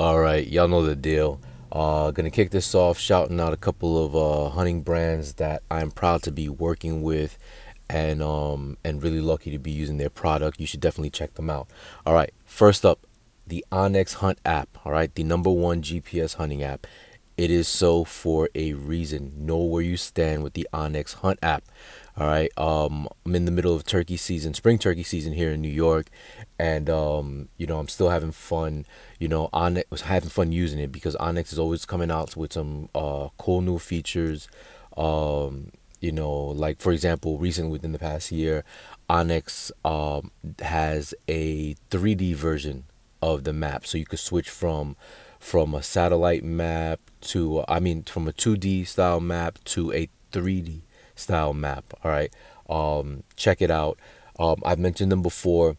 All right, y'all know the deal. Uh, gonna kick this off shouting out a couple of uh, hunting brands that I'm proud to be working with and um and really lucky to be using their product. You should definitely check them out. All right, first up, the onX Hunt app. All right, the number one GPS hunting app. It is so for a reason. Know where you stand with the onX Hunt app. All right. Um, I'm in the middle of turkey season, spring turkey season here in New York, and um, you know, I'm still having fun. You know, onX was having fun using it because onX is always coming out with some uh, cool new features. Um, you know, like for example, recently within the past year, onX um, has a 3D version of the map, so you could switch from from a satellite map to I mean from a 2D style map to a 3D style map. All right, um, check it out. Um, I've mentioned them before.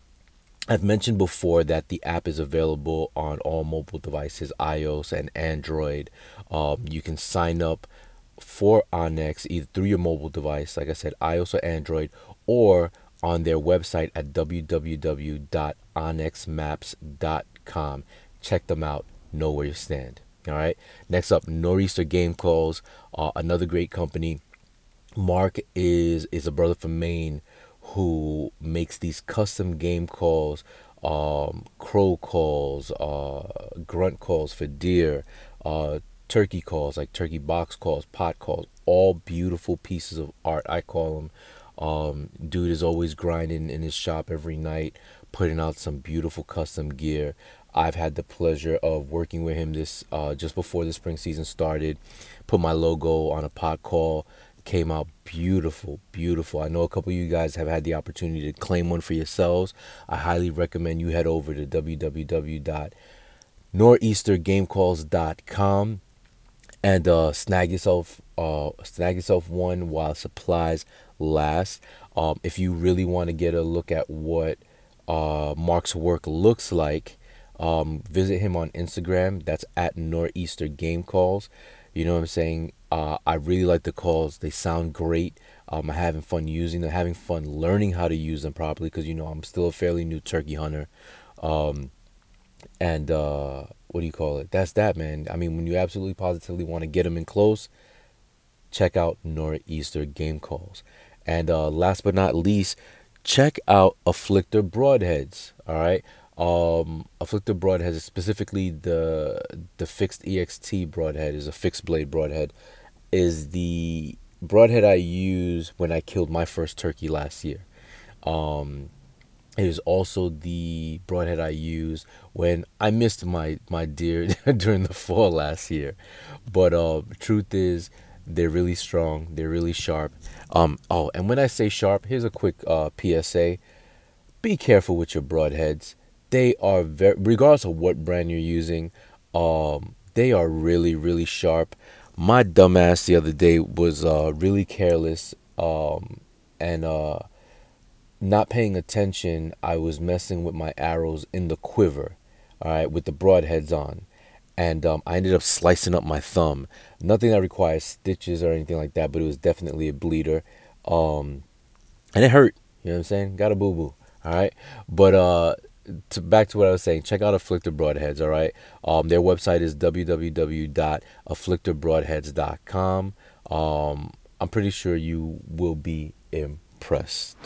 I've mentioned before that the app is available on all mobile devices, iOS and Android. Um, you can sign up for onX either through your mobile device, like I said, iOS or Android, or on their website at www.onxmaps.com. Check them out. Know where you stand. All right. Next up, Nor'easter Game Calls, uh, another great company Mark is is a brother from Maine who makes these custom game calls, um, crow calls, uh, grunt calls for deer, uh, turkey calls like turkey box calls, pot calls, all beautiful pieces of art. I call them. Um, dude is always grinding in his shop every night, putting out some beautiful custom gear. I've had the pleasure of working with him this uh, just before the spring season started. Put my logo on a pot call came out beautiful, beautiful. I know a couple of you guys have had the opportunity to claim one for yourselves. I highly recommend you head over to www.nor'eastergamecalls.com and uh, snag yourself uh, snag yourself one while supplies last. Um, if you really want to get a look at what uh, Mark's work looks like, um, visit him on Instagram. That's at Nor'easter Game Calls. You know what I'm saying? Uh, I really like the calls. They sound great. Um, I'm having fun using them, having fun learning how to use them properly because you know I'm still a fairly new turkey hunter. Um, and uh, what do you call it? That's that, man. I mean, when you absolutely positively want to get them in close, check out Nor'easter Game Calls. And uh, last but not least, check out Afflictor Broadheads. All right. Um, Afflictor Broadheads, specifically the the fixed EXT broadhead, is a fixed blade broadhead is the broadhead I used when I killed my first turkey last year. Um, it is also the broadhead I used when I missed my my deer during the fall last year. But uh, truth is, they're really strong. They're really sharp. Um, oh, and when I say sharp, here's a quick uh, PSA: Be careful with your broadheads. They are very, regardless of what brand you're using, um, they are really really sharp my dumbass the other day was uh, really careless um, and uh, not paying attention. I was messing with my arrows in the quiver, all right, with the broadheads on. And um, I ended up slicing up my thumb. Nothing that requires stitches or anything like that, but it was definitely a bleeder. Um, and it hurt. You know what I'm saying? Got a boo boo. All right. But uh, to back to what I was saying, check out Afflictor Broadheads, all right? Um, their website is www.afflictorbroadheads.com. Um, I'm pretty sure you will be impressed.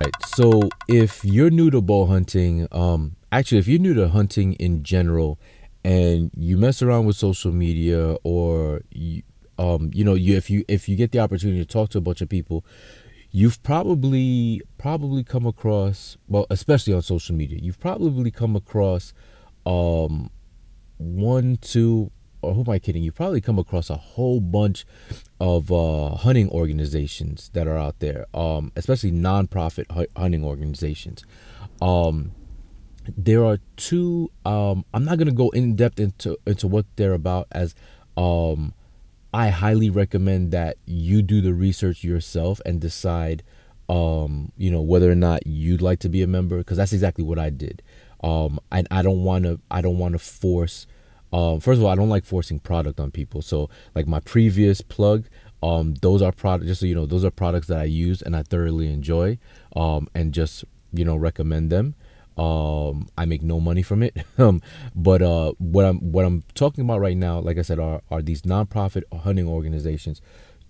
Right, so if you're new to bow hunting, um, actually, if you're new to hunting in general, and you mess around with social media, or you, um, you know, you if you if you get the opportunity to talk to a bunch of people, you've probably probably come across well especially on social media you've probably come across um one two or who am i kidding? You've probably come across a whole bunch of uh, hunting organizations that are out there um especially nonprofit hunting organizations. Um there are two um i'm not going to go in depth into into what they're about as um I highly recommend that you do the research yourself and decide, um, you know, whether or not you'd like to be a member, because that's exactly what I did. Um, and I don't want to, I don't want to force. Um, first of all, I don't like forcing product on people. So, like my previous plug, um, those are products. Just so you know, those are products that I use and I thoroughly enjoy, um, and just you know recommend them. Um, I make no money from it. um, but uh, what I'm what I'm talking about right now, like I said, are are these nonprofit hunting organizations.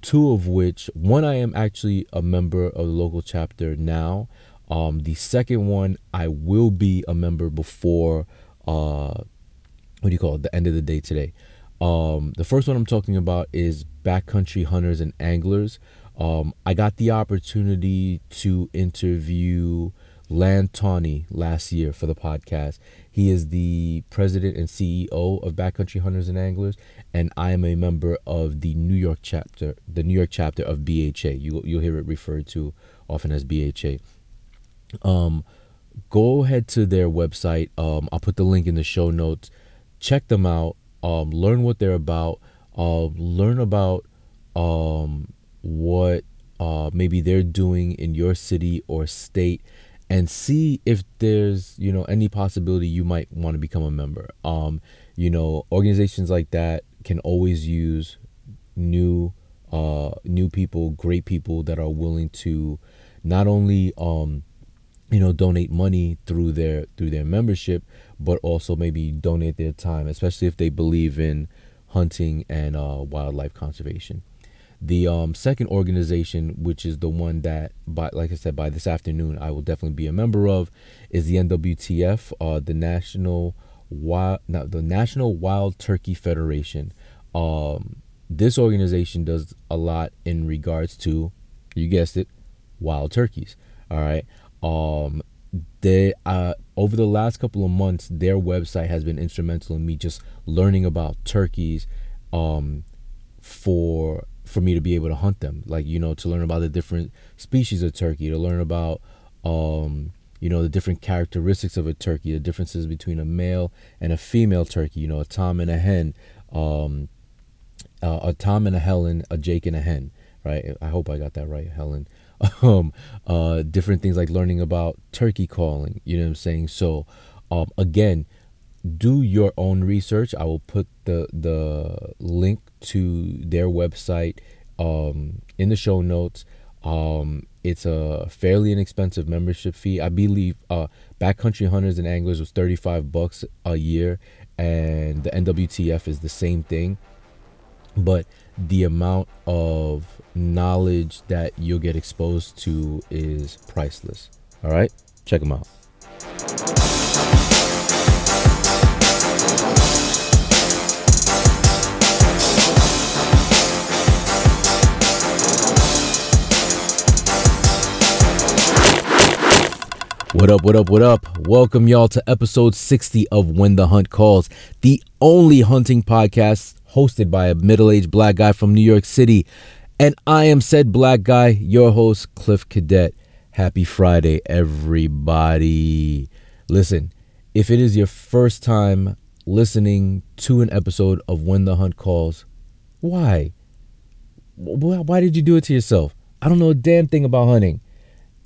Two of which, one I am actually a member of the local chapter now. Um, the second one I will be a member before uh, what do you call it? The end of the day today. Um, the first one I'm talking about is backcountry hunters and anglers. Um, I got the opportunity to interview Land Tawney last year for the podcast. He is the president and CEO of Backcountry Hunters and Anglers, and I am a member of the New York chapter, the New York chapter of BHA. You you'll hear it referred to often as BHA. Um, go ahead to their website. Um, I'll put the link in the show notes. Check them out. Um, learn what they're about. Uh, learn about um, what uh, maybe they're doing in your city or state and see if there's you know any possibility you might want to become a member. Um you know organizations like that can always use new uh new people great people that are willing to not only um you know donate money through their through their membership but also maybe donate their time especially if they believe in hunting and uh, wildlife conservation the um, second organization, which is the one that, by like I said, by this afternoon, I will definitely be a member of, is the NWTF, uh, the National Wild, not the National Wild Turkey Federation. Um, this organization does a lot in regards to, you guessed it, wild turkeys. All right. Um, they uh over the last couple of months, their website has been instrumental in me just learning about turkeys, um, for for me to be able to hunt them. Like you know to learn about the different species of turkey to learn about um you know the different characteristics of a turkey the differences between a male and a female turkey you know a tom and a hen um uh, a tom and a helen a jake and a hen right? I hope i got that right helen. Um uh different things like learning about turkey calling you know what i'm saying? So um again do your own research. I will put the the link to their website um, in the show notes. Um, it's a fairly inexpensive membership fee. I believe uh, Backcountry Hunters and Anglers was 35 bucks a year, and the NWTF is the same thing. But the amount of knowledge that you'll get exposed to is priceless. All right, check them out. What up, what up, what up? Welcome y'all to episode 60 of When the Hunt Calls, the only hunting podcast hosted by a middle aged black guy from New York City. And I am said black guy, your host, Cliff Cadet. Happy Friday, everybody. Listen, if it is your first time listening to an episode of When the Hunt Calls, why? Why did you do it to yourself? I don't know a damn thing about hunting.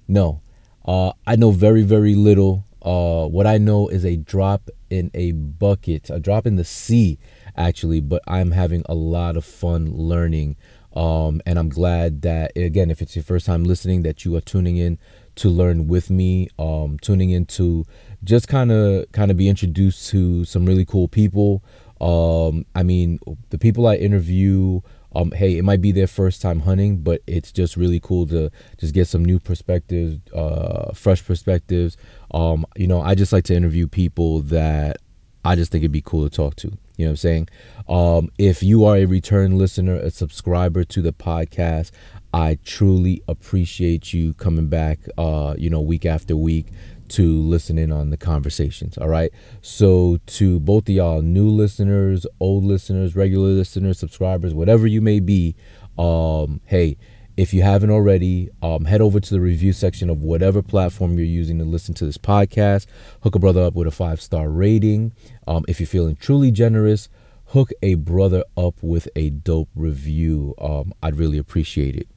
No, uh, I know very, very little. Uh, what I know is a drop in a bucket, a drop in the sea, actually. But I'm having a lot of fun learning. Um, and I'm glad that, again, if it's your first time listening, that you are tuning in to learn with me, um, tuning in to just kind of kind of be introduced to some really cool people. Um, I mean, the people I interview um, hey, it might be their first time hunting, but it's just really cool to just get some new perspectives, uh, fresh perspectives. Um, you know, I just like to interview people that I just think it'd be cool to talk to. You know what I'm saying? Um, if you are a return listener, a subscriber to the podcast, I truly appreciate you coming back, uh, you know, week after week to listen in on the conversations. All right. So, to both of y'all, new listeners, old listeners, regular listeners, subscribers, whatever you may be, um, hey, if you haven't already, um, head over to the review section of whatever platform you're using to listen to this podcast. Hook a brother up with a five star rating. Um, if you're feeling truly generous, hook a brother up with a dope review. Um, I'd really appreciate it.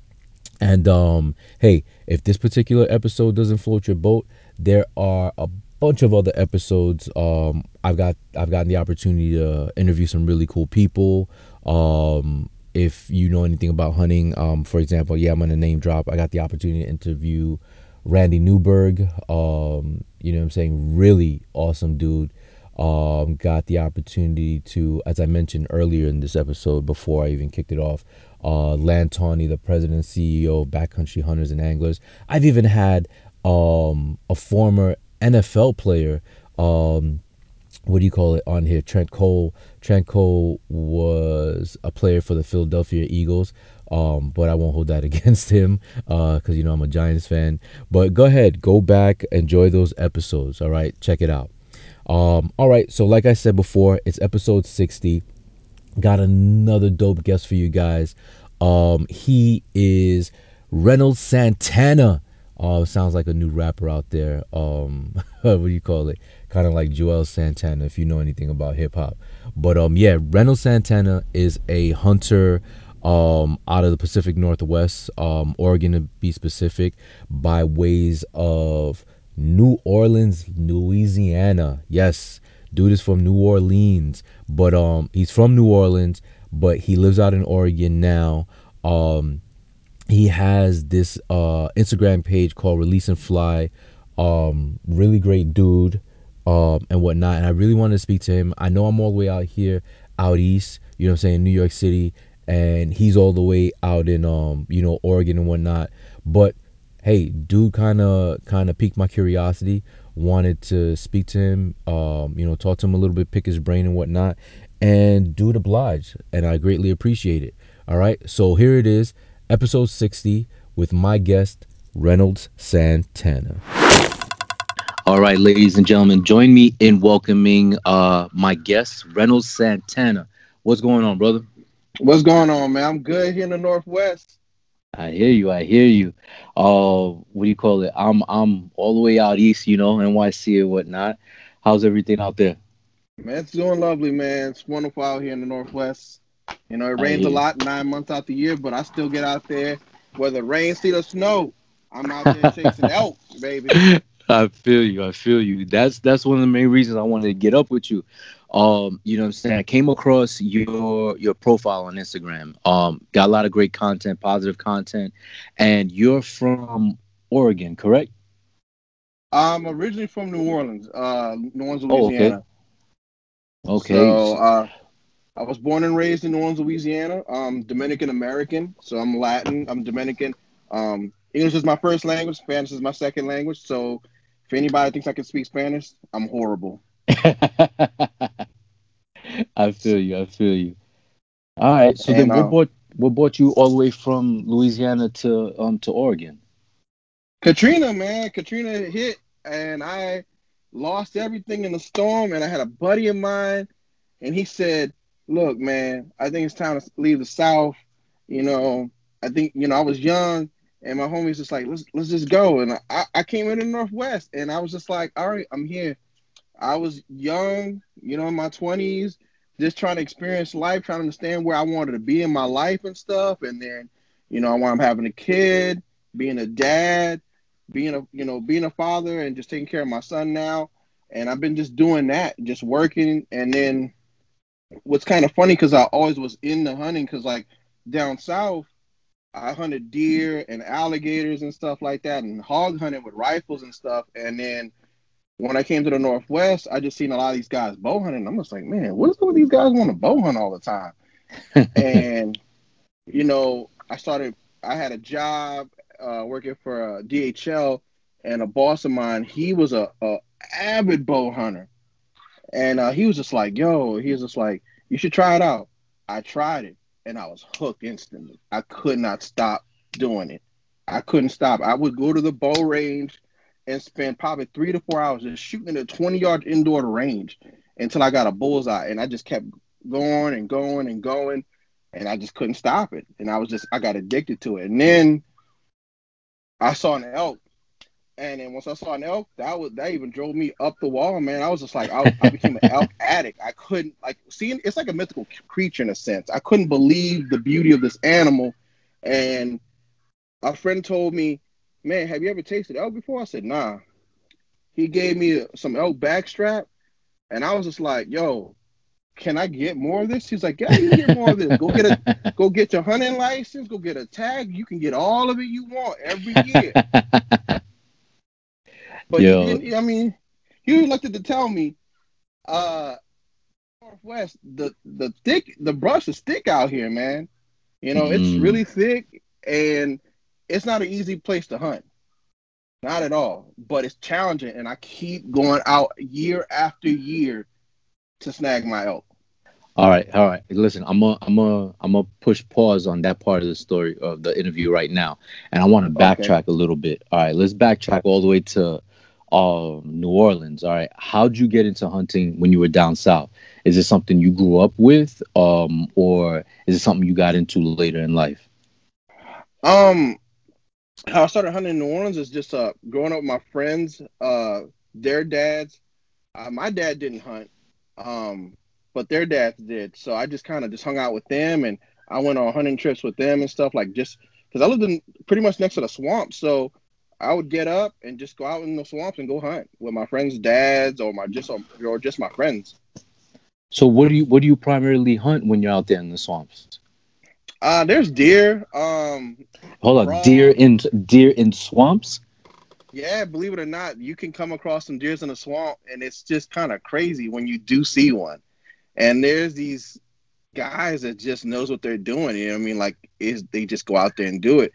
And um, hey, if this particular episode doesn't float your boat, there are a bunch of other episodes. Um, I've got I've gotten the opportunity to interview some really cool people. Um, if you know anything about hunting, um, for example, yeah, I'm gonna name drop. I got the opportunity to interview Randy Newberg. Um, you know I'm saying? Really awesome dude. Um, got the opportunity to, as I mentioned earlier in this episode, before I even kicked it off, uh, Land the president and CEO of Backcountry Hunters and Anglers. I've even had um, a former NFL player, um, what do you call it on here? Trent Cole. Trent Cole was a player for the Philadelphia Eagles. Um, but I won't hold that against him because uh, you know I'm a Giants fan. But go ahead, go back, enjoy those episodes. All right, check it out. Um, all right, so like I said before, it's episode 60. Got another dope guest for you guys. Um, he is Reynolds Santana. Uh, sounds like a new rapper out there. Um, what do you call it? Kind of like Juelz Santana, if you know anything about hip hop. But um, yeah, Reynolds Santana is a hunter um, out of the Pacific Northwest, um, Oregon to be specific, by ways of New Orleans, Louisiana. Yes, dude is from New Orleans, but um, he's from New Orleans, but he lives out in Oregon now. Um, he has this uh Instagram page called Release and Fly. Um, really great dude, um, and whatnot. And I really wanted to speak to him. I know I'm all the way out here, out east. You know I'm saying, New York City, and he's all the way out in um, you know, Oregon and whatnot. But hey, dude, kind of kind of piqued my curiosity. Wanted to speak to him, um, you know, talk to him a little bit, pick his brain and whatnot, and dude obliged, and I greatly appreciate it. All right, so here it is, episode sixty with my guest Reynolds Santana. All right, ladies and gentlemen, join me in welcoming uh, my guest Reynolds Santana. What's going on, brother? What's going on, man? I'm good here in the Northwest. I hear you. I hear you. Uh, what do you call it? I'm I'm all the way out east, you know, NYC and whatnot. How's everything out there? Man, it's doing lovely, man. It's wonderful out here in the Northwest. You know, it rains a lot nine months out the year, but I still get out there, whether rain, sleet, or snow. I'm out there chasing elk, baby. I feel you. I feel you. That's that's one of the main reasons I wanted to get up with you um, you know what I'm saying? I came across your your profile on Instagram. Um, got a lot of great content, positive content, and you're from Oregon, correct? I'm originally from New Orleans, uh, New Orleans, Louisiana. Oh, okay. okay. So uh, I was born and raised in New Orleans, Louisiana. I'm Dominican American, so I'm Latin. I'm Dominican. Um, English is my first language. Spanish is my second language. So if anybody thinks I can speak Spanish, I'm horrible. I feel you. I feel you. All right. So and, then, what um, brought what brought you all the way from Louisiana to um to Oregon? Katrina, man. Katrina hit, and I lost everything in the storm. And I had a buddy of mine, and he said, "Look, man, I think it's time to leave the South. You know, I think you know I was young." And my homies just like, let's let's just go. And I, I came in the Northwest and I was just like, all right, I'm here. I was young, you know, in my 20s, just trying to experience life, trying to understand where I wanted to be in my life and stuff. And then, you know, while I'm having a kid, being a dad, being a, you know, being a father and just taking care of my son now. And I've been just doing that, just working. And then what's kind of funny, because I always was in the hunting, because like down south, I hunted deer and alligators and stuff like that and hog hunting with rifles and stuff. And then when I came to the Northwest, I just seen a lot of these guys bow hunting. I'm just like, man, what is with these guys want to bow hunt all the time? and you know, I started. I had a job uh, working for uh, DHL, and a boss of mine, he was a, a avid bow hunter, and uh, he was just like, yo, he was just like, you should try it out. I tried it, and I was hooked instantly. I could not stop doing it. I couldn't stop. I would go to the bow range and spend probably three to four hours just shooting at a 20 yard indoor range until I got a bullseye. And I just kept going and going and going. And I just couldn't stop it. And I was just, I got addicted to it. And then I saw an elk. And then once I saw an elk, that was that even drove me up the wall, man. I was just like, I, I became an elk addict. I couldn't like seeing it's like a mythical creature in a sense. I couldn't believe the beauty of this animal. And a friend told me, man, have you ever tasted elk before? I said, nah. He gave me some elk backstrap, and I was just like, yo, can I get more of this? He's like, yeah, you get more of this. Go get a, go get your hunting license. Go get a tag. You can get all of it you want every year. But Yo. he didn't, I mean, you elected to tell me, uh, Northwest, the the thick, the brush is thick out here, man. You know, it's Mm. really thick, and it's not an easy place to hunt. Not at all. But it's challenging, and I keep going out year after year to snag my elk. All right, all right. Listen, I'm a, I'm a, I'm gonna push pause on that part of the story of the interview right now, and I want to Okay. backtrack a little bit. All right, let's backtrack all the way to, New Orleans. All right, how'd you get into hunting when you were down south? Is it something you grew up with, um, or is it something you got into later in life? Um, how I started hunting in New Orleans is just uh growing up with my friends, uh, their dads. Uh, my dad didn't hunt, um, but their dads did. So I just kind of just hung out with them, and I went on hunting trips with them and stuff like just because I lived in pretty much next to the swamp. So I would get up and just go out in the swamps and go hunt with my friends' dads or my just or just my friends. So what do you, what do you primarily hunt when you're out there in the swamps? Uh, there's deer. Um, Hold on, deer in deer in swamps. Yeah, believe it or not, you can come across some deers in the swamp, and it's just kind of crazy when you do see one. And there's these guys that just knows what they're doing. You know what I mean? Like, is they just go out there and do it.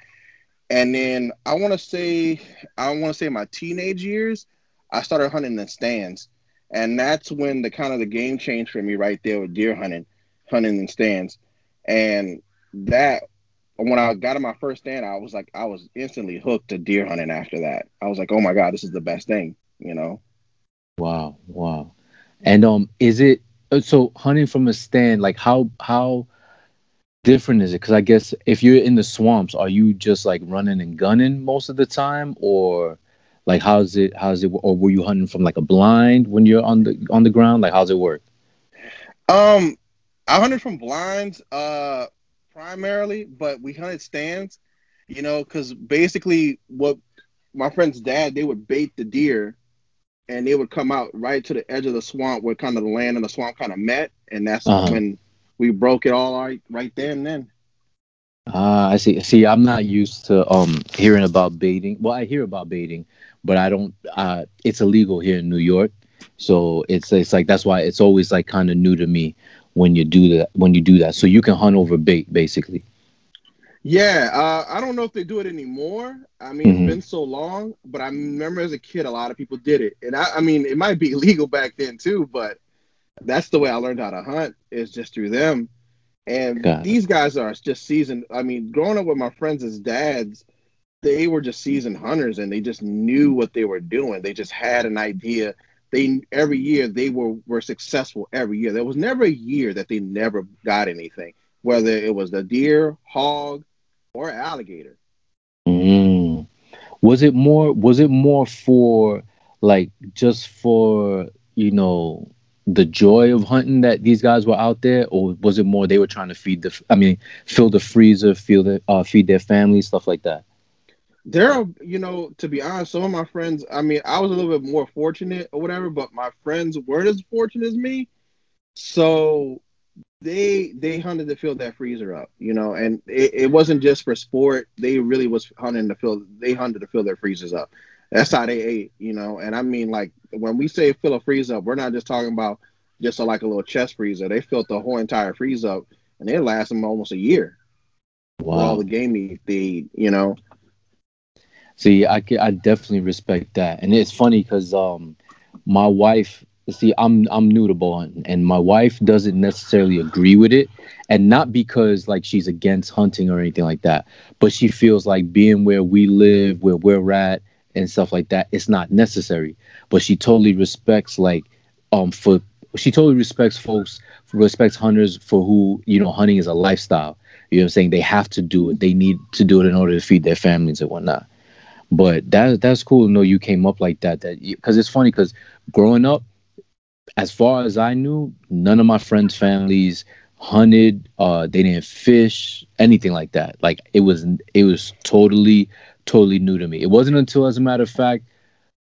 And then I want to say, I want to say my teenage years, I started hunting in stands, and that's when the kind of the game changed for me right there with deer hunting, hunting in stands, and that when I got in my first stand, I was like, I was instantly hooked to deer hunting after that. I was like, oh my God, this is the best thing, you know? Wow, wow. And um, is it uh, so hunting from a stand? Like how how different is it? Because I guess if you're in the swamps, are you just like running and gunning most of the time, or like how's it how's it or were you hunting from like a blind when you're on the on the ground? Like how's it work? Um, I hunted from blinds, uh, primarily, but we hunted stands, you know, because basically what my friend's dad, they would bait the deer and they would come out right to the edge of the swamp where kind of the land and the swamp kind of met. And that's Uh-huh. when we broke it all right, right there and then. Ah, I see. See, I'm not used to um hearing about baiting. Well, I hear about baiting, but I don't. Uh, it's illegal here in New York, so it's it's like that's why it's always like kind of new to me when you do that. When you do that, so you can hunt over bait basically. Yeah, uh, I don't know if they do it anymore. I mean, Mhm. it's been so long, but I remember as a kid, a lot of people did it, and I, I mean, it might be illegal back then too, but that's the way I learned how to hunt is just through them. And these guys are just seasoned. I mean, growing up with my friends as dads, they were just seasoned hunters, and they just knew what they were doing. They just had an idea. They every year they were were successful every year. There was never a year that they never got anything, whether it was the deer, hog, or alligator. Mm. Was it more? Was it more for like just for you know the joy of hunting that these guys were out there, or was it more they were trying to feed the? I mean, fill the freezer, feel the uh, feed their family, stuff like that. There are, you know, to be honest, some of my friends, I mean, I was a little bit more fortunate or whatever, but my friends weren't as fortunate as me. So they they hunted to fill that freezer up, you know, and it, it wasn't just for sport. They really was hunting to fill they hunted to fill their freezers up. That's how they ate, you know. And I mean like when we say fill a freezer up, we're not just talking about just a, like a little chest freezer. They filled the whole entire freezer up and it lasted them almost a year. with all the game meat they you know. See, I I definitely respect that, and it's funny because um, my wife. See, I'm I'm new to bow hunting, and my wife doesn't necessarily agree with it, and not because like she's against hunting or anything like that, but she feels like being where we live, where we're at, and stuff like that, it's not necessary. But she totally respects like um for she totally respects folks, respects hunters for who you know hunting is a lifestyle. You know what I'm saying? They have to do it. They need to do it in order to feed their families and whatnot. But that that's cool to know you came up like that. That because it's funny because growing up, as far as I knew, none of my friends' families hunted. Uh, they didn't fish, anything like that. Like it was it was totally totally new to me. It wasn't until, as a matter of fact,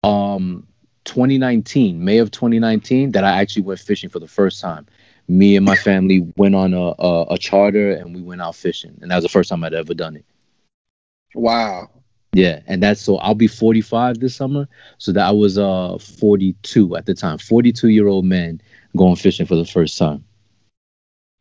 um, 2019, May of 2019, that I actually went fishing for the first time. Me and my family went on a, a, a charter and we went out fishing, and that was the first time I'd ever done it. Wow. Yeah, and that's so I'll be 45 this summer. So that I was uh 42 at the time, 42 year old man going fishing for the first time.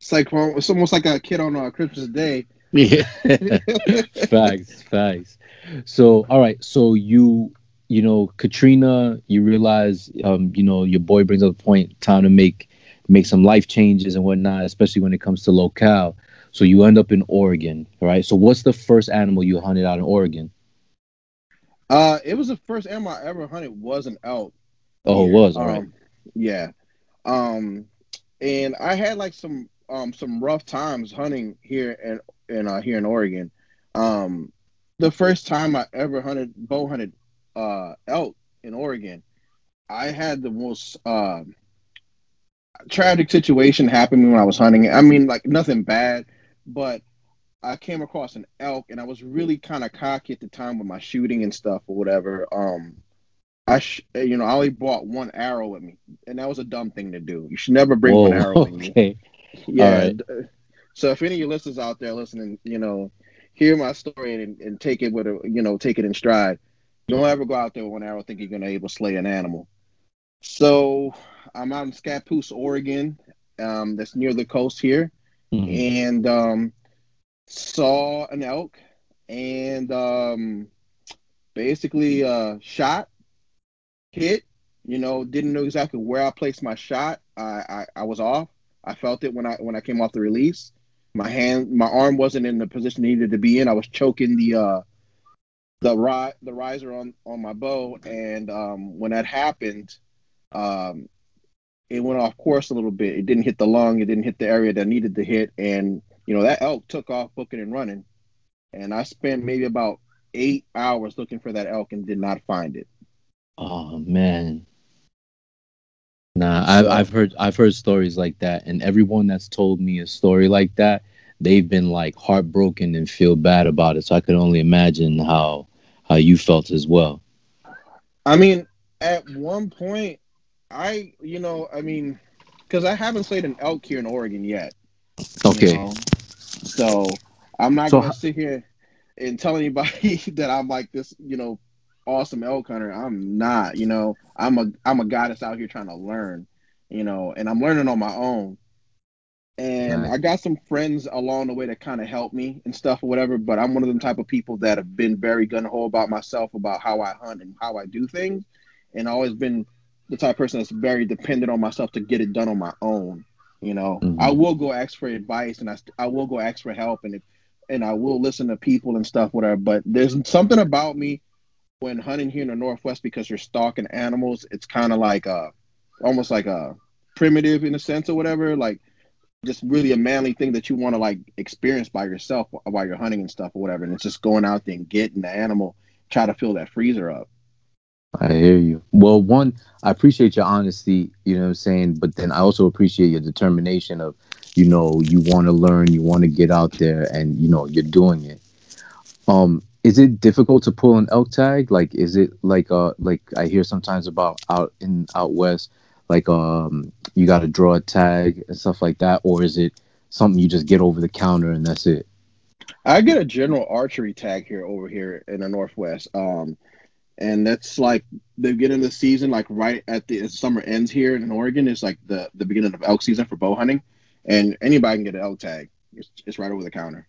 It's like well, it's almost like a kid on uh, Christmas Day. Yeah, facts, facts. So all right, so you you know Katrina, you realize um you know your boy brings up a point, time to make make some life changes and whatnot, especially when it comes to locale. So you end up in Oregon, right? So what's the first animal you hunted out in Oregon? Uh, it was the first animal I ever hunted was an elk. Oh, it was all right. Um, yeah. Um, and I had like some um some rough times hunting here in in uh, here in Oregon. Um, the first time I ever hunted bow hunted uh elk in Oregon, I had the most uh, tragic situation happen me when I was hunting. I mean, like nothing bad, but I came across an elk and I was really kind of cocky at the time with my shooting and stuff or whatever. Um, I, sh- you know, I only brought one arrow with me, and that was a dumb thing to do. You should never bring Whoa, one arrow with you. okay. Yeah. right. So if any of your listeners out there listening, you know, hear my story and, and take it with a, you know, take it in stride. Don't ever go out there with one arrow thinking you're gonna able to slay an animal. So I'm out in Scappoose, Oregon. Um, that's near the coast here Mhm. and um, saw an elk and um, basically uh, shot, hit. You know, didn't know exactly where I placed my shot. I, I, I was off. I felt it when I when I came off the release. My hand, my arm wasn't in the position it needed to be in. I was choking the uh, the ri- the riser on on my bow, and um, when that happened, um, it went off course a little bit. It didn't hit the lung. It didn't hit the area that needed to hit, and you know that elk took off booking and running. And I spent maybe about eight hours looking for that elk and did not find it. Oh man. Nah, I've I've heard I've heard stories like that, and everyone that's told me a story like that, they've been like heartbroken and feel bad about it. So I could only imagine how how you felt as well. I mean, at one point, I you know, I mean, because I haven't slayed an elk here in Oregon yet. you Okay. know? So I'm not So gonna ho- sit here and tell anybody that I'm like this, you know, awesome elk hunter. I'm not, you know. I'm a I'm a guy that's out here trying to learn, you know, and I'm learning on my own. And Right. I got some friends along the way that kind of help me and stuff or whatever, but I'm one of them type of people that have been very gun ho about myself, about how I hunt and how I do things, and always been the type of person that's very dependent on myself to get it done on my own. You know, Mhm. I will go ask for advice and I, I will go ask for help and if, and I will listen to people and stuff, whatever. But there's something about me when hunting here in the Northwest because you're stalking animals. It's kind of like uh almost like a primitive in a sense or whatever. Like just really a manly thing that you want to like experience by yourself while you're hunting and stuff or whatever. And it's just going out there and getting the animal, try to fill that freezer up. I hear you. Well, one, I appreciate your honesty, you know what I'm saying? But then I also appreciate your determination of, you know, you want to learn, you want to get out there and, you know, you're doing it. Um, is it difficult to pull an elk tag? Like, is it like, uh, like I hear sometimes about out in out west, like, um, you got to draw a tag and stuff like that, or is it something you just get over the counter and that's it? I get a general archery tag here over here in the Northwest. Um, and that's like the beginning of the season, like right at the summer ends here in Oregon, is like the the beginning of elk season for bow hunting, and anybody can get an elk tag. It's, it's right over the counter.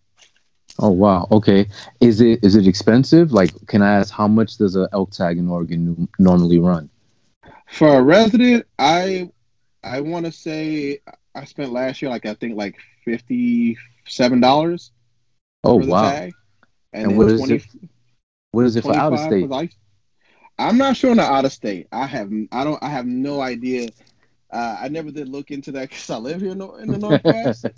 Oh wow. Okay. Is it is it expensive? Like, can I ask how much does a elk tag in Oregon normally run? For a resident, I I want to say I spent last year like I think like fifty seven dollars Oh wow. tag, And what is it What is it for out of state? I'm not sure on the out of state. I have I don't I have no idea. Uh, I never did look into that because I live here in the, in the Northwest.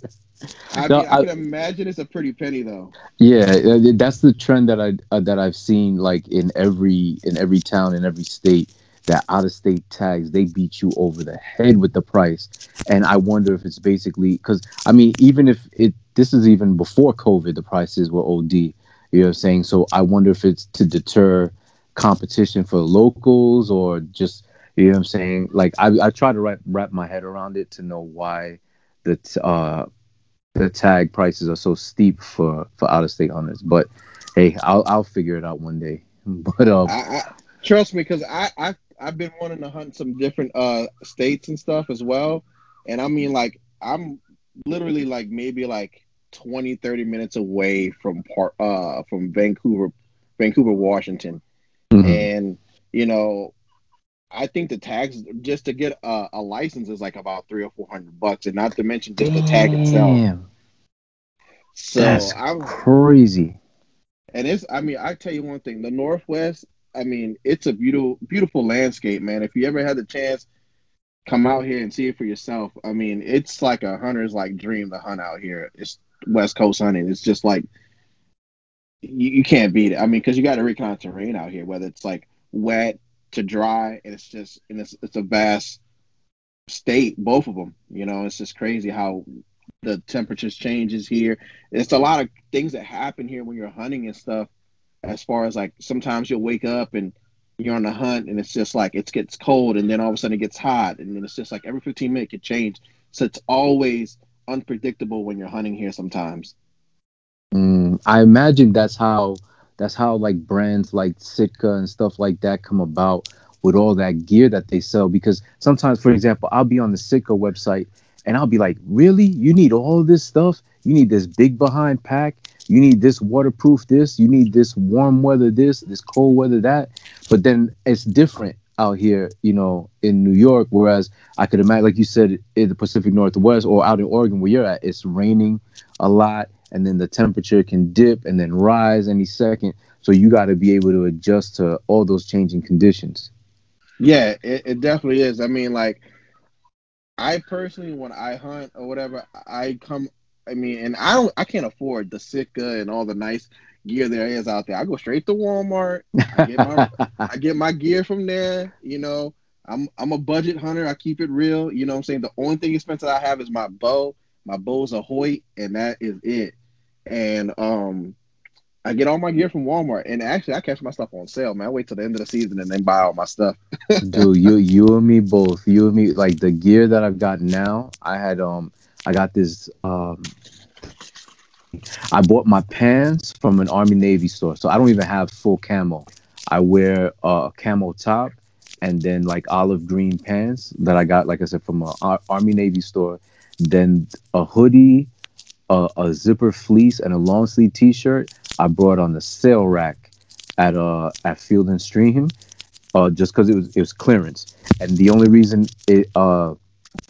I, No, mean, I, I- can imagine it's a pretty penny though. Yeah, that's the trend that I uh, that I've seen like in every in every town in every state that out of state tags they beat you over the head with the price, and I wonder if it's basically because I mean even if it this is even before COVID the prices were OD, you know what I'm saying? So I wonder if it's to deter competition for locals or just you know what I'm saying? Like I I try to wrap wrap my head around it to know why the t- uh the tag prices are so steep for for out of state hunters. But Hey, I'll I'll figure it out one day. But um, I, I trust me because I I I've been wanting to hunt some different uh states and stuff as well, and I mean like I'm literally like maybe like 20 30 minutes away from part uh from Vancouver Vancouver Washington mhm. and you know I think the tags just to get a, a license is like about three or four hundred bucks, and not to mention just the tag itself. Damn, So that's I'm, crazy. and it's I mean I tell you one thing, the Northwest. I mean it's a beautiful beautiful landscape, man. If you ever had the chance, come out here and see it for yourself. I mean it's like a hunter's like dream to hunt out here. It's West Coast hunting. It's just like you, you can't beat it. I mean because you got to recon terrain out here, whether it's like wet to dry, and it's just and it's it's a vast state, both of them. You know, it's just crazy how the temperatures changes here. It's a lot of things that happen here when you're hunting and stuff. As far as like sometimes you'll wake up and you're on the hunt and it's just like it gets cold and then all of a sudden it gets hot and then it's just like every 15 minutes it change. So it's always unpredictable when you're hunting here sometimes. Mm, I imagine that's how that's how like brands like Sitka and stuff like that come about with all that gear that they sell. Because sometimes, for example, I'll be on the Sitka website and I'll be like, "Really? You need all this stuff? You need this big behind pack? You need this waterproof this? You need this warm weather this? This cold weather that?" But then it's different out here, you know, in New York. Whereas I could imagine, like you said, in the Pacific Northwest or out in Oregon where you're at, it's raining a lot and then the temperature can dip and then rise any second. So you got to be able to adjust to all those changing conditions. Yeah, it, it definitely is. I mean, like I personally, when I hunt or whatever, I come. I mean, and I don't, I can't afford the Sitka and all the nice gear there is out there. I go straight to Walmart. I get my, I get my gear from there. You know, I'm, I'm a budget hunter. I keep it real. You know, what I'm saying the only thing expensive I have is my bow. My bow's a Hoyt, and that is it. And um, I get all my gear from Walmart. And actually, I catch my stuff on sale, man. I wait till the end of the season and then buy all my stuff. Dude, you you and me both. You and me like the gear that I've got now. I had um I got this um I bought my pants from an Army Navy store. So I don't even have full camo. I wear a camo top and then like olive green pants that I got like I said from an Ar- Army Navy store. Then a hoodie, a, a zipper fleece and a long sleeve t-shirt I brought on the sale rack at uh at Field and Stream uh, just because it was it was clearance, and the only reason it uh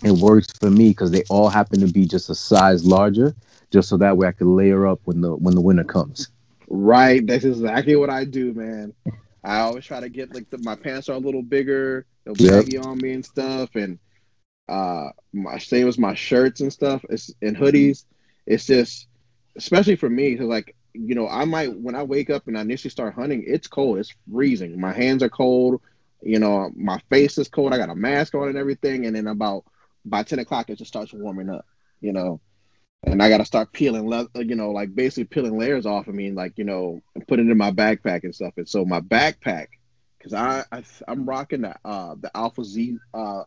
it works for me because they all happen to be just a size larger, just so that way I could layer up when the when the winter comes. Right. That's exactly what I do, man. I always try to get like the, my pants are a little bigger, Yep. baggy on me and stuff, and uh, my same as my shirts and stuff. It's and hoodies. It's just, especially for me, because like you know, I might when I wake up and I initially start hunting, it's cold, it's freezing. My hands are cold. You know, my face is cold. I got a mask on and everything, and then about by ten o'clock, it just starts warming up. You know, and I got to start peeling, le- you know, like basically peeling layers off of me, like you know, putting it in my backpack and stuff. And so my backpack, because I, I I'm rocking the uh the Alpha Z uh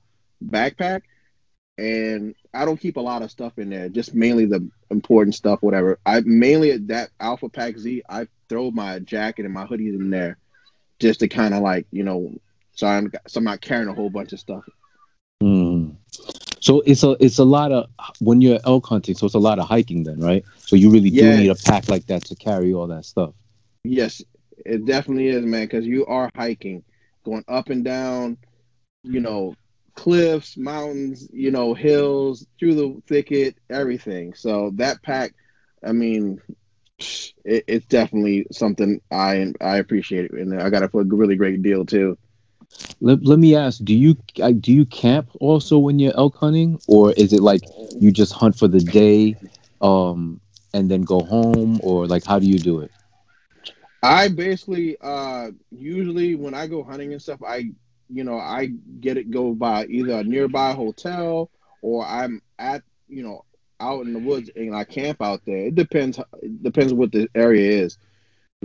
backpack, and I don't keep a lot of stuff in there, just mainly the important stuff, whatever. I mainly at that Alpha Pack Z, I throw my jacket and my hoodies in there, just to kind of like you know, so I'm so I'm not carrying a whole bunch of stuff. Hmm. So it's a it's a lot of when you're elk hunting. So it's a lot of hiking then, right? So you really Yeah. do need a pack like that to carry all that stuff. Yes, it definitely is, man, because you are hiking, going up and down, you know, cliffs, mountains, you know, hills, through the thicket, everything. So that pack, I mean, it, it's definitely something I I appreciate, and I got it for a really great deal too. Let, let me ask: Do you uh, do you camp also when you're elk hunting, or is it like you just hunt for the day, um, and then go home, or like how do you do it? I basically uh usually when I go hunting and stuff, I you know, I get it go by either a nearby hotel or I'm at, you know, out in the woods and I camp out there. It depends it depends what the area is.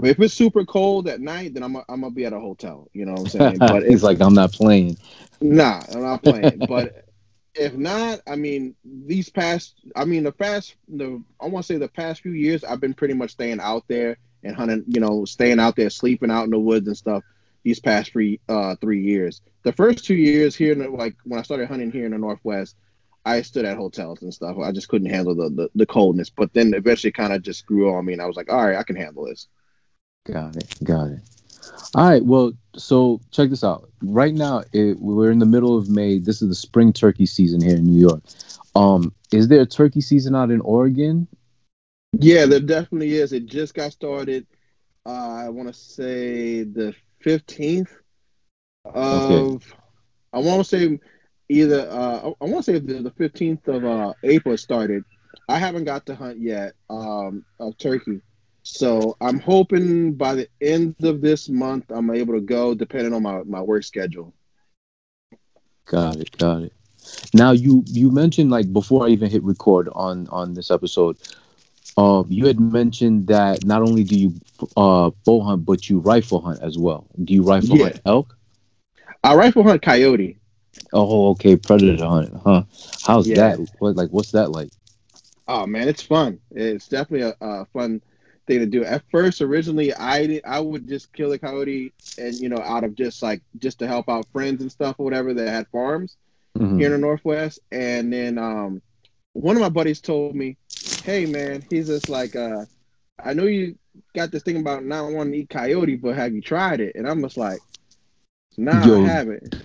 If it's super cold at night, then I'm I'm gonna be at a hotel. You know what I'm saying? But He's it's like, I'm not playing. Nah, I'm not playing. but if not, I mean, these past, I mean, the past, the I want to say the past few years, I've been pretty much staying out there and hunting, you know, staying out there, sleeping out in the woods and stuff. These past three uh, three years, the first two years here, in the, like when I started hunting here in the Northwest, I stood at hotels and stuff. I just couldn't handle the the, the coldness. But then eventually, kind of just grew on me, and I was like, all right, I can handle this. Got it. Got it. All right. Well, so check this out. Right now, it, we're in the middle of May. This is the spring turkey season here in New York. Um, is there a turkey season out in Oregon? Yeah, there definitely is. It just got started. Uh, I want to say the fifteenth of. Okay. I want to say either. Uh, I want to say the fifteenth of uh, April started. I haven't got to hunt yet um, of turkey. So I'm hoping by the end of this month I'm able to go, depending on my, my work schedule. Got it, got it. Now you you mentioned like before I even hit record on on this episode, um, you had mentioned that not only do you uh bow hunt but you rifle hunt as well. Do you rifle yeah. hunt elk? I rifle hunt coyote. Oh, okay, predator hunt, huh? How's yeah. that? What like what's that like? Oh man, it's fun. It's definitely a, a fun thing to do. At first, originally, I did, I would just kill a coyote, and you know, out of just like just to help out friends and stuff or whatever that had farms mm-hmm. here in the Northwest. And then um, one of my buddies told me, "Hey, man, he's just like, uh, I know you got this thing about not wanting to eat coyote, but have you tried it?" And I'm just like, "Nah, Yo, I haven't."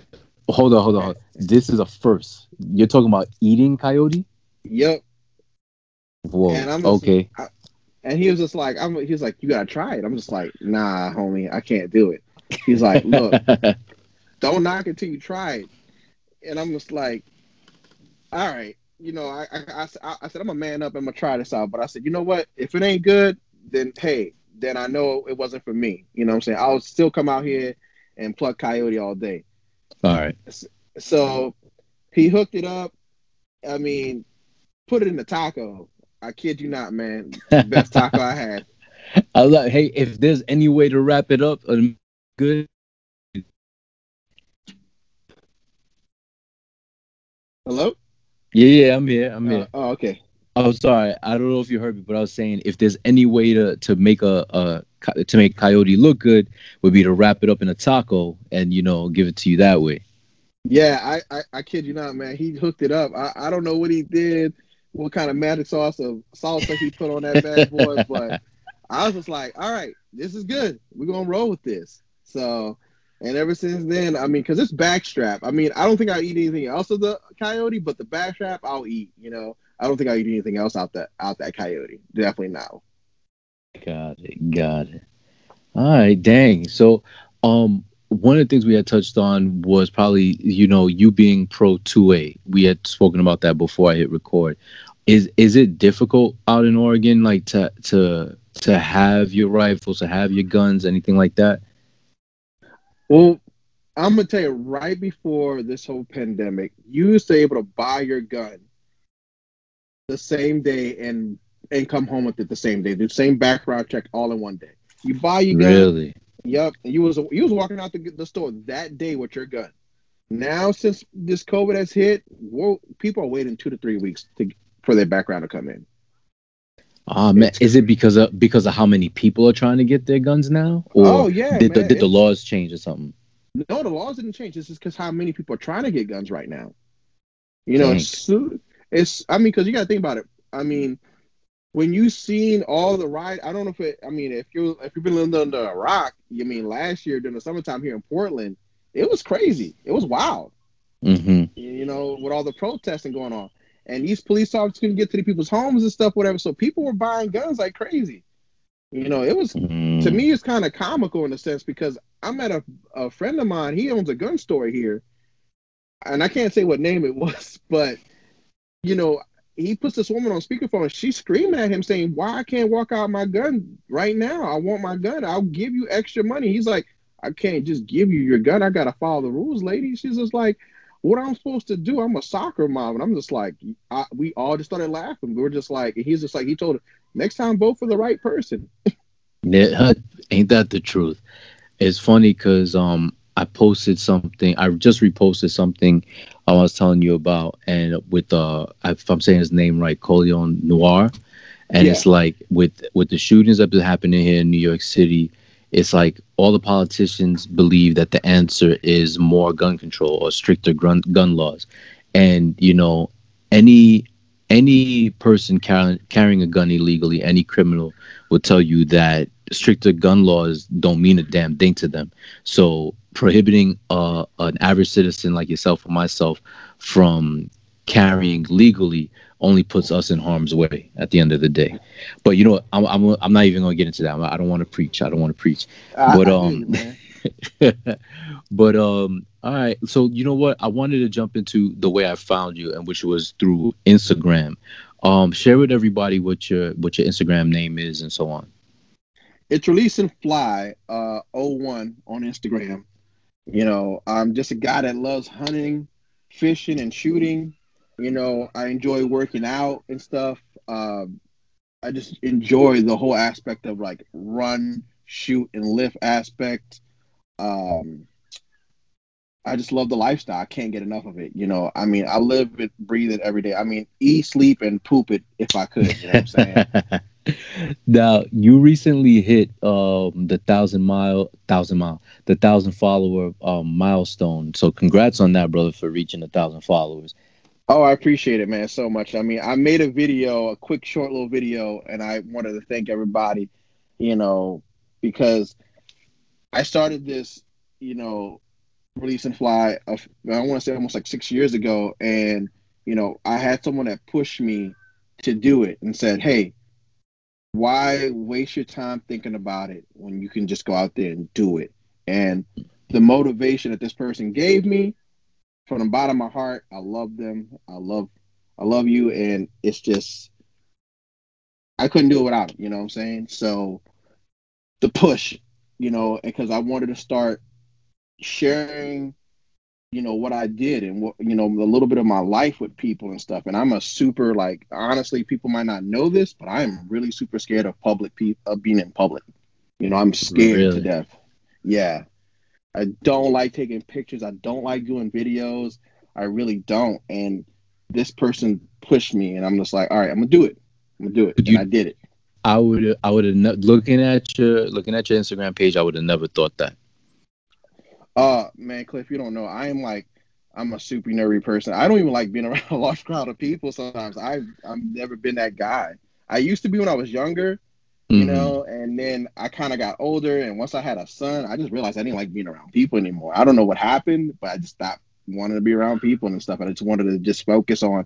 Hold on, hold on. This is a first. You're talking about eating coyote? Yep. Whoa. And I'm just, okay. And he was just like, I'm, he was like, you gotta try it. I'm just like, nah, homie, I can't do it. He's like, look, don't knock it till you try it. And I'm just like, all right, you know, I, I, I, I said, I'm a man up. I'm gonna try this out. But I said, you know what? If it ain't good, then hey, then I know it wasn't for me. You know what I'm saying? I'll still come out here and pluck coyote all day. All right. So he hooked it up. I mean, put it in the taco. I kid you not, man. Best taco I had. I like. Hey, if there's any way to wrap it up, um, good. Hello. Yeah, yeah, I'm here. I'm here. Uh, oh, okay. Oh, sorry. I don't know if you heard me, but I was saying if there's any way to to make a, a to make coyote look good, would be to wrap it up in a taco and you know give it to you that way. Yeah, I I, I kid you not, man. He hooked it up. I, I don't know what he did what kind of magic sauce of salsa he put on that bad boy, but I was just like, all right, this is good. We're gonna roll with this. So, and ever since then, I mean, because it's backstrap. I mean, I don't think I eat anything else of the coyote, but the backstrap I'll eat. You know, I don't think I eat anything else out that out that coyote. Definitely not. Got it. Got it. All right, dang. So, um, one of the things we had touched on was probably you know you being pro 2a we had spoken about that before i hit record is is it difficult out in oregon like to to to have your rifles to have your guns anything like that? Well i'm gonna tell you right before this whole pandemic you used to be able to buy your gun the same day and and come home with it the same day the same background check all in one day. You buy your gun. Really? Yep, you was you was walking out the, the store that day with your gun. Now, since this COVID has hit, people are waiting two to three weeks to for their background to come in. Ah man, is it because of because of how many people are trying to get their guns now? Or oh yeah, did, man, the, did the laws change or something? No, the laws didn't change. It's just because how many people are trying to get guns right now. You know, it's, it's I mean, because you got to think about it. I mean, when you seen all the ride, I don't know if it. I mean, if you if you've been living under a rock, you mean last year during the summertime here in Portland, it was crazy. It was wild. Mm-hmm. You know, with all the protesting going on, and these police officers couldn't get to the people's homes and stuff, whatever. So people were buying guns like crazy. You know, it was mm-hmm. to me, it's kind of comical in a sense because I met a, a friend of mine. He owns a gun store here, and I can't say what name it was, but you know, he puts this woman on speakerphone and she's screaming at him saying, Why I can't walk out my gun right now? I want my gun. I'll give you extra money. He's like, I can't just give you your gun. I gotta follow the rules, lady. She's just like, What I'm supposed to do? I'm a soccer mom. And I'm just like, I, we all just started laughing. We were just like, he's just like, he told her, next time vote for the right person. yeah, ain't that the truth? It's funny because um I posted something. I just reposted something I was telling you about, and with uh, if I'm saying his name right, Colion Noir, And Yeah. it's like with with the shootings that have been happening here in New York City, it's like all the politicians believe that the answer is more gun control or stricter gun gun laws. And you know, any any person carrying carrying a gun illegally, any criminal will tell you that stricter gun laws don't mean a damn thing to them. So prohibiting uh, an average citizen like yourself or myself from carrying legally only puts us in harm's way at the end of the day. But you know, what? I'm I'm, I'm not even gonna get into that. I don't want to preach. I don't want to preach. I- But, I um, but um, all right. So you know what? I wanted to jump into the way I found you, and which was through Instagram. Um, share with everybody what your what your Instagram name is and so on. it's releasing fly uh 01 on instagram you know i'm just a guy that loves hunting fishing and shooting you know i enjoy working out and stuff. Um i just enjoy the whole aspect of like run shoot and lift aspect. Um i just love the lifestyle. I can't get enough of it you know. I mean i live it breathe it every day. I mean eat sleep and poop it if i could you know what i'm saying? Now you recently hit um the thousand mile thousand mile the thousand follower um milestone. So congrats on that brother for reaching a thousand followers Oh, I appreciate it, man, so much. I mean, I made a video, a quick, short little video, and I wanted to thank everybody, you know, because I started this, you know, release and fly. Of, I want to say almost like six years ago, and you know, I had someone that pushed me to do it and said, "Hey, why waste your time thinking about it when you can just go out there and do it?" And the motivation that this person gave me from the bottom of my heart, I love them. I love, I love you, and it's just, I couldn't do it without them. You know what I'm saying? So, the push, you know, because I wanted to start sharing, you know, what I did and what, you know, a little bit of my life with people and stuff. And I'm a super like, honestly, people might not know this, but I am really super scared of public people, of being in public. You know, I'm scared Really? to death. Yeah. I don't like taking pictures. I don't like doing videos. I really don't. And this person pushed me, and I'm just like, all right, I'm gonna do it. I'm gonna do it. You- I did it. i would i would have looking at your looking at your instagram page i would have never thought that Uh man, Cliff, you don't know. I am like I'm a super nerdy person. I don't even like being around a large crowd of people sometimes. I've I've never been that guy. I used to be when I was younger, you Mhm. know, and then I kind of got older and once I had a son, I just realized I didn't like being around people anymore. I don't know what happened, but I just stopped wanting to be around people and stuff. And I just wanted to just focus on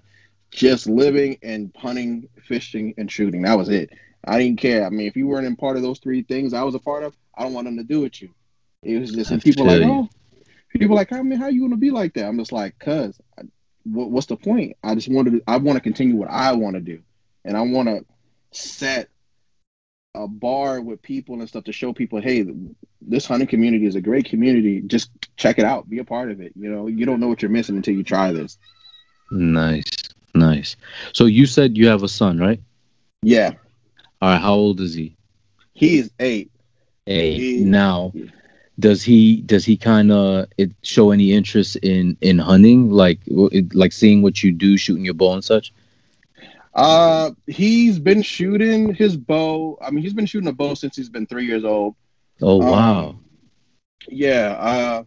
just living and hunting, fishing, and shooting. That was it. I didn't care. I mean, if you weren't in part of those three things I was a part of, I don't want them to do with you. It was just, and people like, oh, people like, I mean, how you gonna be like that? I'm just like, cause, what, what's the point? I just wanted, to, I want to continue what I want to do, and I want to set a bar with people and stuff to show people, hey, this hunting community is a great community. Just check it out, be a part of it. You know, you don't know what you're missing until you try this. nice. Nice. So you said you have a son right? Yeah, all right. How old is he? He is eight. Hey, He- now does he does he kind of it show any interest in in hunting? Like like seeing what you do shooting your bow and such Uh, he's been shooting his bow. I mean, he's been shooting a bow since he's been three years old. oh Um, wow Yeah, uh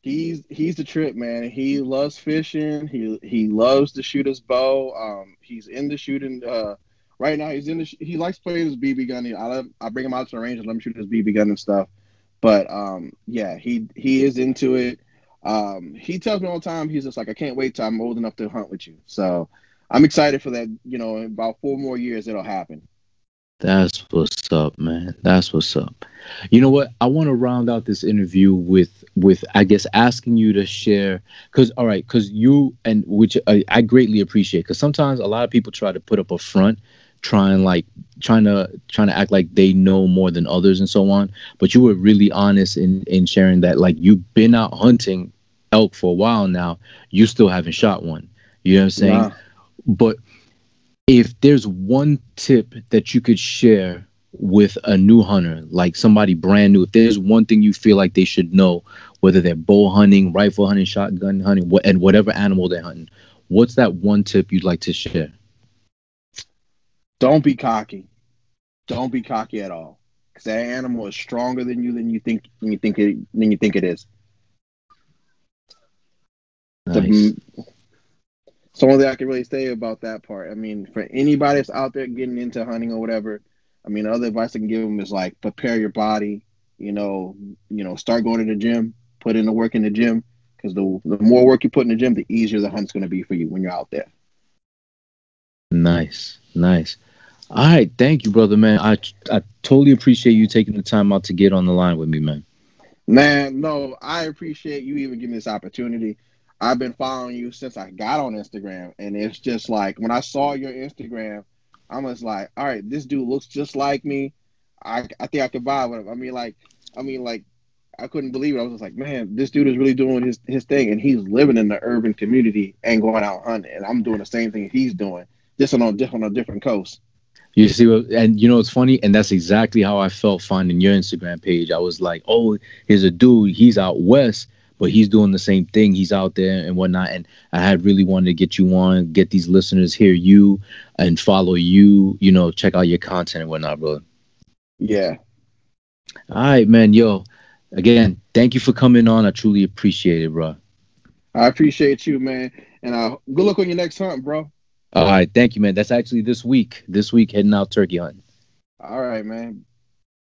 he's he's the trip, man. He loves fishing. He he loves to shoot his bow. Um he's in the shooting uh right now he's in the sh- he likes playing his BB gun. I let, I bring him out to the range and let him shoot his BB gun and stuff. But um yeah, he he is into it. Um he tells me all the time he's just like I can't wait till I'm old enough to hunt with you. So I'm excited for that, you know, in about 4 more years it'll happen. That's what's up, man. That's what's up. You know what? I want to round out this interview with with I guess asking you to share cuz all right, cuz you and which I, I greatly appreciate cuz sometimes a lot of people try to put up a front trying like trying to trying to act like they know more than others and so on, but you were really honest in in sharing that like you've been out hunting elk for a while now, you still haven't shot one. You know what I'm saying? But if there's one tip that you could share with a new hunter, like somebody brand new, if there's one thing you feel like they should know, whether they're bow hunting, rifle hunting, shotgun hunting, wha- and whatever animal they're hunting, what's that one tip you'd like to share? Don't be cocky. Don't be cocky at all. Because that animal is stronger than you than you think than you think it than you think it is. Nice. The, so only thing I can really say about that part. I mean, for anybody that's out there getting into hunting or whatever, I mean, the other advice I can give them is like prepare your body. You know, you know, start going to the gym, put in the work in the gym, because the the more work you put in the gym, the easier the hunt's going to be for you when you're out there. Nice, nice. All right, thank you, brother, man. I I totally appreciate you taking the time out to get on the line with me, man. Man, no, I appreciate you even giving this opportunity. I've been following you since I got on Instagram, and it's just like when I saw your Instagram, I was like, all right, this dude looks just like me. I I think I could vibe with him. I mean, like, I mean, like, I couldn't believe it. I was just like, man, this dude is really doing his his thing, and he's living in the urban community and going out hunting, and I'm doing the same thing he's doing, just on a different on a different coast. You see what, and you know it's funny, and that's exactly how I felt finding your Instagram page. I was like, oh, here's a dude. He's out west, but he's doing the same thing. He's out there and whatnot. And I had really wanted to get you on, get these listeners hear you and follow you. You know, check out your content and whatnot, bro. Yeah. All right, man. Yo, again, thank you for coming on. I truly appreciate it, bro. I appreciate you, man, and uh, good luck on your next hunt, bro. All right, thank you, man. That's actually this week. This week, heading out turkey hunting. All right, man.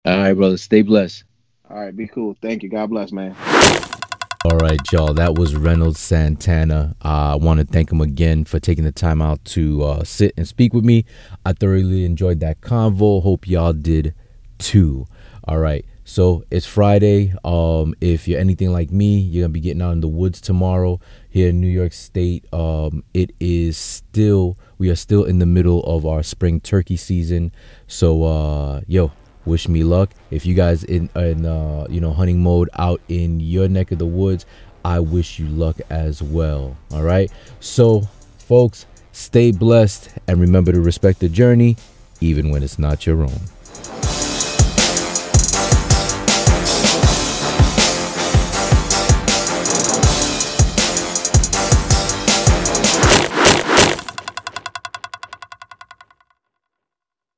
All right, brother. Stay blessed. All right, be cool. Thank you. God bless, man. All right, y'all. That was Reynolds Santana. Uh, I want to thank him again for taking the time out to uh, sit and speak with me. I thoroughly enjoyed that convo. Hope y'all did too. All right. So it's Friday. Um, if you're anything like me, you're gonna be getting out in the woods tomorrow here in New York State. Um, it is still we are still in the middle of our spring turkey season. So uh, yo, wish me luck. If you guys in in uh, you know hunting mode out in your neck of the woods, I wish you luck as well. All right. So folks, stay blessed and remember to respect the journey, even when it's not your own.